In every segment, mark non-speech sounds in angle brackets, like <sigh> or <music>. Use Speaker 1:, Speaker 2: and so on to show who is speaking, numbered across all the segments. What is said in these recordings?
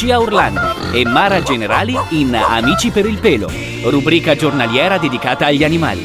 Speaker 1: Lucia Orlandi e Mara Generali in Amici per il pelo, rubrica giornaliera dedicata agli animali.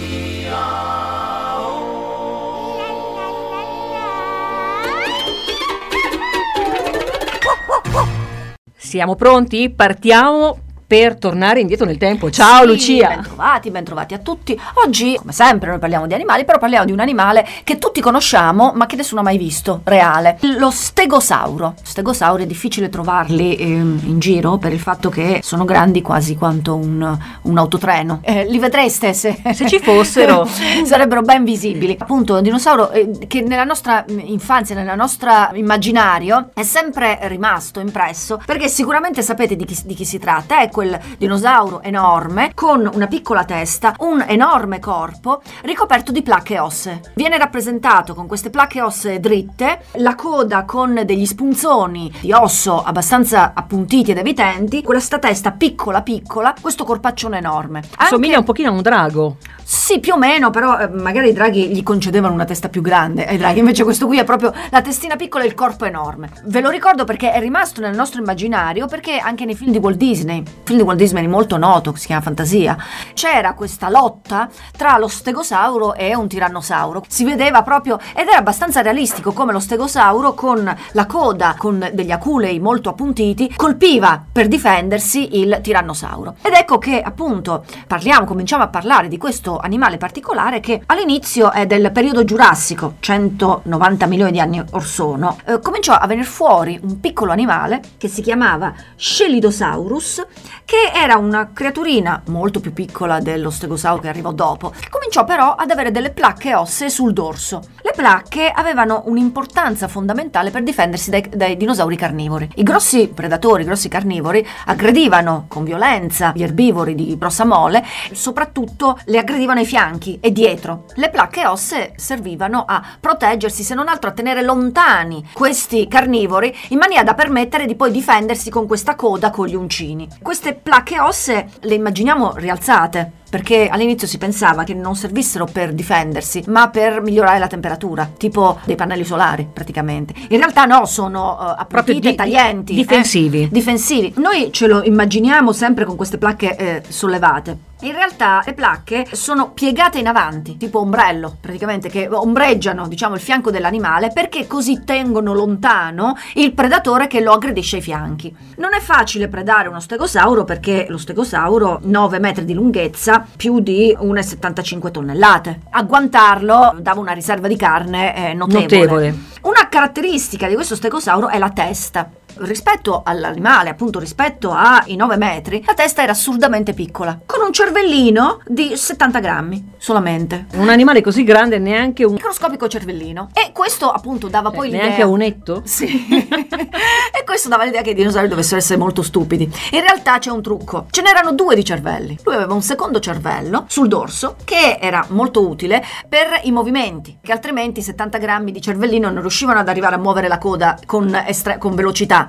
Speaker 2: Siamo pronti? Partiamo per tornare indietro nel tempo. Ciao
Speaker 3: sì,
Speaker 2: Lucia!
Speaker 3: Bentrovati, bentrovati a tutti. Oggi, come sempre, noi parliamo di animali, però parliamo di un animale che tutti conosciamo, ma che nessuno ha mai visto, reale. Lo stegosauro. Stegosauri è difficile trovarli ehm, in giro per il fatto che sono grandi quasi quanto un, un autotreno. Eh, li vedreste se,
Speaker 2: Se ci fossero. <laughs>
Speaker 3: sarebbero ben visibili. Appunto, un dinosauro eh, che nella nostra infanzia, nel nostro immaginario, è sempre rimasto impresso, perché sicuramente sapete di chi, di chi si tratta. È quel dinosauro enorme con una piccola testa, un enorme corpo ricoperto di placche ossee. Viene rappresentato con queste placche ossee dritte, la coda con degli spunzoni di osso abbastanza appuntiti ed evidenti, questa testa piccola piccola, questo corpaccione enorme. Anche-
Speaker 2: Somiglia un pochino a un drago.
Speaker 3: sì, più o meno, però eh, magari i draghi gli concedevano una testa più grande ai draghi, invece questo qui è proprio la testina piccola e il corpo enorme. Ve lo ricordo perché è rimasto nel nostro immaginario, perché anche nei film di Walt Disney, film di Walt Disney molto noto, che si chiama Fantasia, c'era questa lotta tra lo stegosauro e un tirannosauro. Si vedeva proprio, ed era abbastanza realistico, come lo stegosauro con la coda, con degli aculei molto appuntiti, colpiva per difendersi il tirannosauro. Ed ecco che appunto parliamo, cominciamo a parlare di questo animale particolare che all'inizio è del periodo giurassico, 190 milioni di anni or sono, eh, cominciò a venire fuori un piccolo animale che si chiamava Scelidosaurus, che era una creaturina molto più piccola dello stegosauro che arrivò dopo. Cominciò però ad avere delle placche ossee sul dorso. Le placche avevano un'importanza fondamentale per difendersi dai, dai dinosauri carnivori. I grossi predatori, i grossi carnivori, aggredivano con violenza gli erbivori di grossa mole, soprattutto le aggredivano ai fianchi e dietro. Le placche ossee servivano a proteggersi, se non altro a tenere lontani questi carnivori in maniera da permettere di poi difendersi con questa coda con gli uncini. Queste placche ossee le immaginiamo rialzate perché all'inizio si pensava che non servissero per difendersi, ma per migliorare la temperatura, tipo dei pannelli solari praticamente. In realtà no, sono uh,
Speaker 2: Proprio
Speaker 3: appuntite,
Speaker 2: di-
Speaker 3: taglienti, eh,
Speaker 2: difensivi.
Speaker 3: difensivi. Noi ce lo immaginiamo sempre con queste placche eh, sollevate. In realtà le placche sono piegate in avanti, tipo ombrello, praticamente, che ombreggiano, diciamo, il fianco dell'animale perché così tengono lontano il predatore che lo aggredisce ai fianchi. Non è facile predare uno stegosauro perché lo stegosauro 9 metri di lunghezza, più di 1,75 tonnellate. Agguantarlo dava una riserva di carne eh, notevole.
Speaker 2: Notevole.
Speaker 3: Una caratteristica di questo stegosauro è la testa. Rispetto all'animale, appunto rispetto ai 9 metri, la testa era assurdamente piccola, con un cervellino di 70 grammi solamente.
Speaker 2: Un animale così grande neanche un...
Speaker 3: Microscopico cervellino. E questo appunto dava poi l'idea...
Speaker 2: Eh, neanche a un etto?
Speaker 3: Sì. <laughs> e questo dava l'idea che i dinosauri dovessero essere molto stupidi. In realtà c'è un trucco. Ce n'erano due di cervelli. Lui aveva un secondo cervello sul dorso che era molto utile per i movimenti, che altrimenti 70 grammi di cervellino non riuscivano ad arrivare a muovere la coda con, estre- con velocità.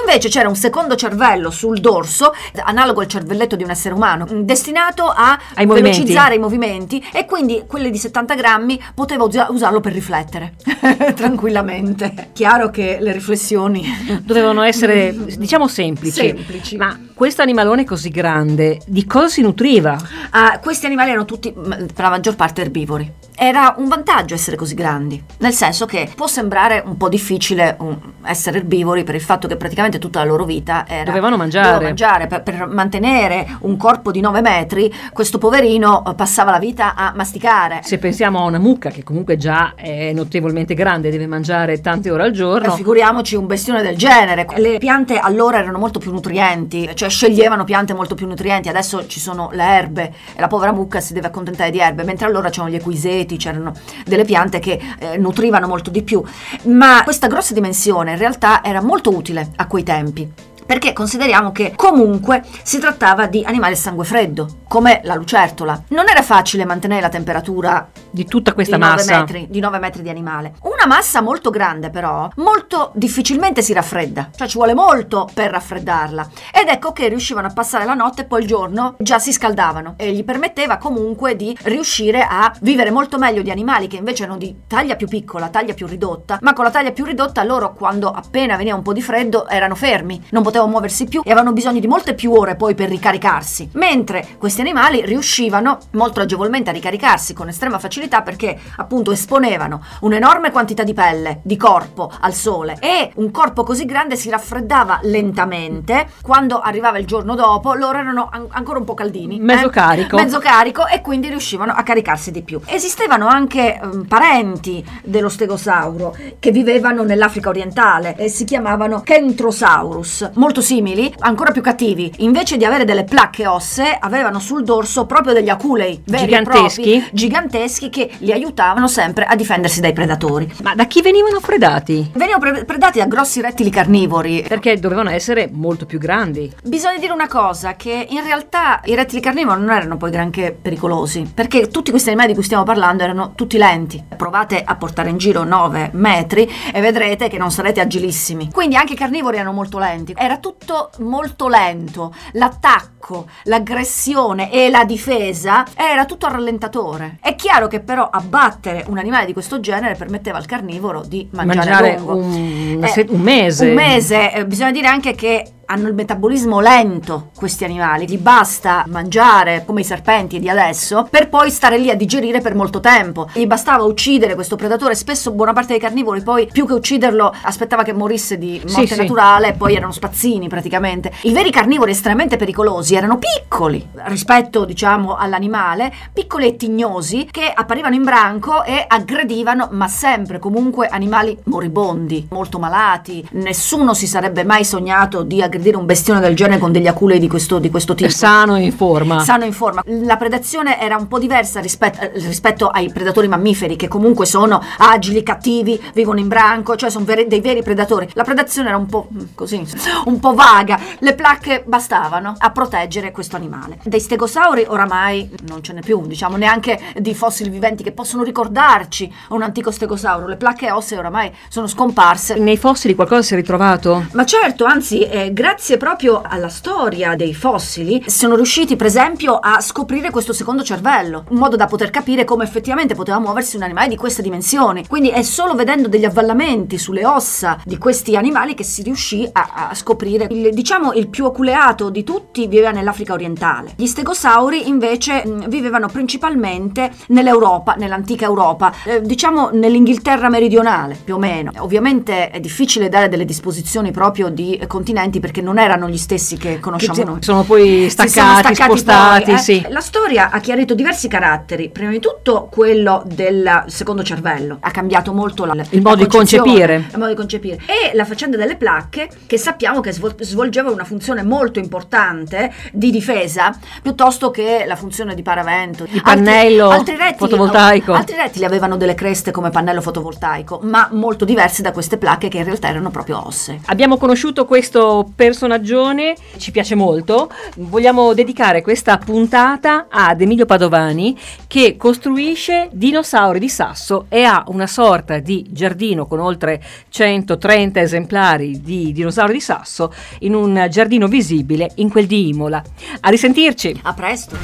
Speaker 3: Invece c'era un secondo cervello sul dorso, analogo al cervelletto di un essere umano, destinato a
Speaker 2: Ai movimenti.
Speaker 3: velocizzare i movimenti e quindi quelli di 70 grammi poteva usa- usarlo per riflettere <laughs> tranquillamente. Chiaro che le riflessioni
Speaker 2: Dovevano essere, <laughs> diciamo, semplici.
Speaker 3: Semplici.
Speaker 2: Ma questo animalone così grande, di cosa si nutriva?
Speaker 3: Ah, questi animali erano tutti per la maggior parte erbivori. Era un vantaggio essere così grandi, nel senso che può sembrare un po' difficile um, essere erbivori per il fatto che praticamente tutta la loro vita era
Speaker 2: Dovevano mangiare.
Speaker 3: dovevano mangiare. Per, per mantenere un corpo di 9 metri, questo poverino eh, passava la vita a masticare.
Speaker 2: Se pensiamo a una mucca che comunque già è notevolmente grande, deve mangiare tante ore al
Speaker 3: Eh,
Speaker 2: giorno.
Speaker 3: figuriamoci un bestione del genere. Le piante allora erano molto più nutrienti, cioè sceglievano piante molto più nutrienti. Adesso ci sono le erbe e la povera mucca si deve accontentare di erbe, mentre allora c'erano gli equiseti, c'erano delle piante che eh, nutrivano molto di più. Ma questa grossa dimensione in realtà era molto utile a quei tempi. Perché consideriamo che comunque si trattava di animali a sangue freddo, come la lucertola. Non era facile mantenere la temperatura
Speaker 2: Di tutta questa
Speaker 3: di 9
Speaker 2: massa.
Speaker 3: metri, di 9 metri di animale. Una massa molto grande però, molto difficilmente si raffredda, cioè ci vuole molto per raffreddarla. Ed ecco che riuscivano a passare la notte e poi il giorno già si scaldavano e gli permetteva comunque di riuscire a vivere molto meglio di animali che invece erano di taglia più piccola, taglia più ridotta, ma con la taglia più ridotta loro quando appena veniva un po' di freddo erano fermi, non potevano muoversi più e avevano bisogno di molte più ore poi per ricaricarsi. Mentre questi animali riuscivano molto agevolmente a ricaricarsi con estrema facilità perché appunto esponevano un'enorme quantità di pelle, di corpo al sole e un corpo così grande si raffreddava lentamente. Quando arrivava il giorno dopo loro erano an- ancora un po' caldini.
Speaker 2: Mezzo
Speaker 3: eh?
Speaker 2: carico.
Speaker 3: Mezzo carico e quindi riuscivano a caricarsi di più. Esistevano anche ehm, parenti dello stegosauro che vivevano nell'Africa orientale e si chiamavano Kentrosaurus, molto simili, ancora più cattivi. Invece di avere delle placche ossee, avevano sul dorso proprio degli aculei veri
Speaker 2: Giganteschi?
Speaker 3: propri, giganteschi che li aiutavano sempre a difendersi dai predatori.
Speaker 2: Ma da chi venivano predati?
Speaker 3: Venivano pre- predati da grossi rettili carnivori,
Speaker 2: Perché dovevano essere molto più grandi.
Speaker 3: Bisogna dire una cosa, che in realtà i rettili carnivori non erano poi granché pericolosi, perché tutti questi animali di cui stiamo parlando erano tutti lenti. Provate a portare in giro 9 metri e vedrete che non sarete agilissimi. Quindi anche i carnivori erano molto lenti. Era tutto molto lento. L'attacco, l'aggressione e la difesa era tutto a rallentatore. È chiaro che però abbattere un animale di questo genere permetteva al carnivoro di mangiare,
Speaker 2: Mangiare
Speaker 3: lungo.
Speaker 2: un,
Speaker 3: Eh,
Speaker 2: un mese.
Speaker 3: Un mese, eh, bisogna dire anche che hanno il metabolismo lento questi animali, gli basta mangiare come i serpenti di adesso per poi stare lì a digerire per molto tempo. Gli bastava uccidere questo predatore, spesso buona parte dei carnivori poi più che ucciderlo aspettava che morisse di
Speaker 2: Sì,
Speaker 3: morte
Speaker 2: sì.
Speaker 3: naturale e poi erano spazzini praticamente. I veri carnivori estremamente pericolosi erano piccoli rispetto diciamo all'animale, piccoli e tignosi che apparivano in branco e aggredivano ma sempre comunque animali moribondi, molto malati. Nessuno si sarebbe mai sognato di aggredire un bestione del genere con degli aculei di questo, di questo tipo.
Speaker 2: Sano e in forma.
Speaker 3: Sano in forma. La predazione era un po' diversa rispetto, rispetto ai predatori mammiferi, che comunque sono agili, cattivi, vivono in branco, cioè sono veri- dei veri predatori. La predazione era un po' mm, così, <laughs> un po' vaga. Le placche bastavano a proteggere questo animale. Dei stegosauri oramai non ce n'è più, diciamo, neanche di fossili viventi che possono ricordarci un antico stegosauro. Le placche ossee oramai sono scomparse.
Speaker 2: Nei fossili qualcosa si è ritrovato?
Speaker 3: Ma certo, anzi, eh, grazie proprio alla storia dei fossili, sono riusciti, per esempio, a scoprire questo secondo cervello, in modo da poter capire come effettivamente poteva muoversi un animale di queste dimensioni. Quindi è solo vedendo degli avvallamenti sulle ossa di questi animali che si riuscì a, a scoprire. Il, diciamo, il più oculeato di tutti viveva nell'Africa orientale. Gli stegosauri, invece, mh, vivevano principalmente nell'Europa, nell'antica Europa, eh, diciamo nell'Inghilterra meridionale, più o meno. Ovviamente è difficile dare delle disposizioni proprio di continenti perché non erano gli stessi che conosciamo
Speaker 2: Che
Speaker 3: noi.
Speaker 2: sono poi
Speaker 3: Si sono
Speaker 2: staccati, spostati,
Speaker 3: poi, eh.
Speaker 2: sì.
Speaker 3: La storia ha chiarito diversi caratteri. Prima di tutto quello del secondo cervello. Ha cambiato molto la,
Speaker 2: Il modo
Speaker 3: la
Speaker 2: di
Speaker 3: concezione,
Speaker 2: concepire.
Speaker 3: Il modo di concepire. E la faccenda delle placche, che sappiamo che svol- svolgeva una funzione molto importante di difesa, piuttosto che la funzione di paravento.
Speaker 2: Di pannello
Speaker 3: altri rettili,
Speaker 2: fotovoltaico.
Speaker 3: Altri rettili avevano delle creste come pannello fotovoltaico, ma molto diverse da queste placche che in realtà erano proprio ossee.
Speaker 2: Abbiamo conosciuto questo personaggione, ci piace molto. Vogliamo dedicare questa puntata ad Emilio Padovani che costruisce dinosauri di sasso e ha una sorta di giardino con oltre 130 esemplari di dinosauri di sasso in un giardino visibile in quel di Imola. A risentirci!
Speaker 3: A presto!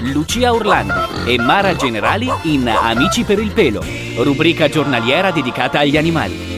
Speaker 1: Lucia Orlandi e Mara Generali in Amici per il pelo, rubrica giornaliera dedicata agli animali.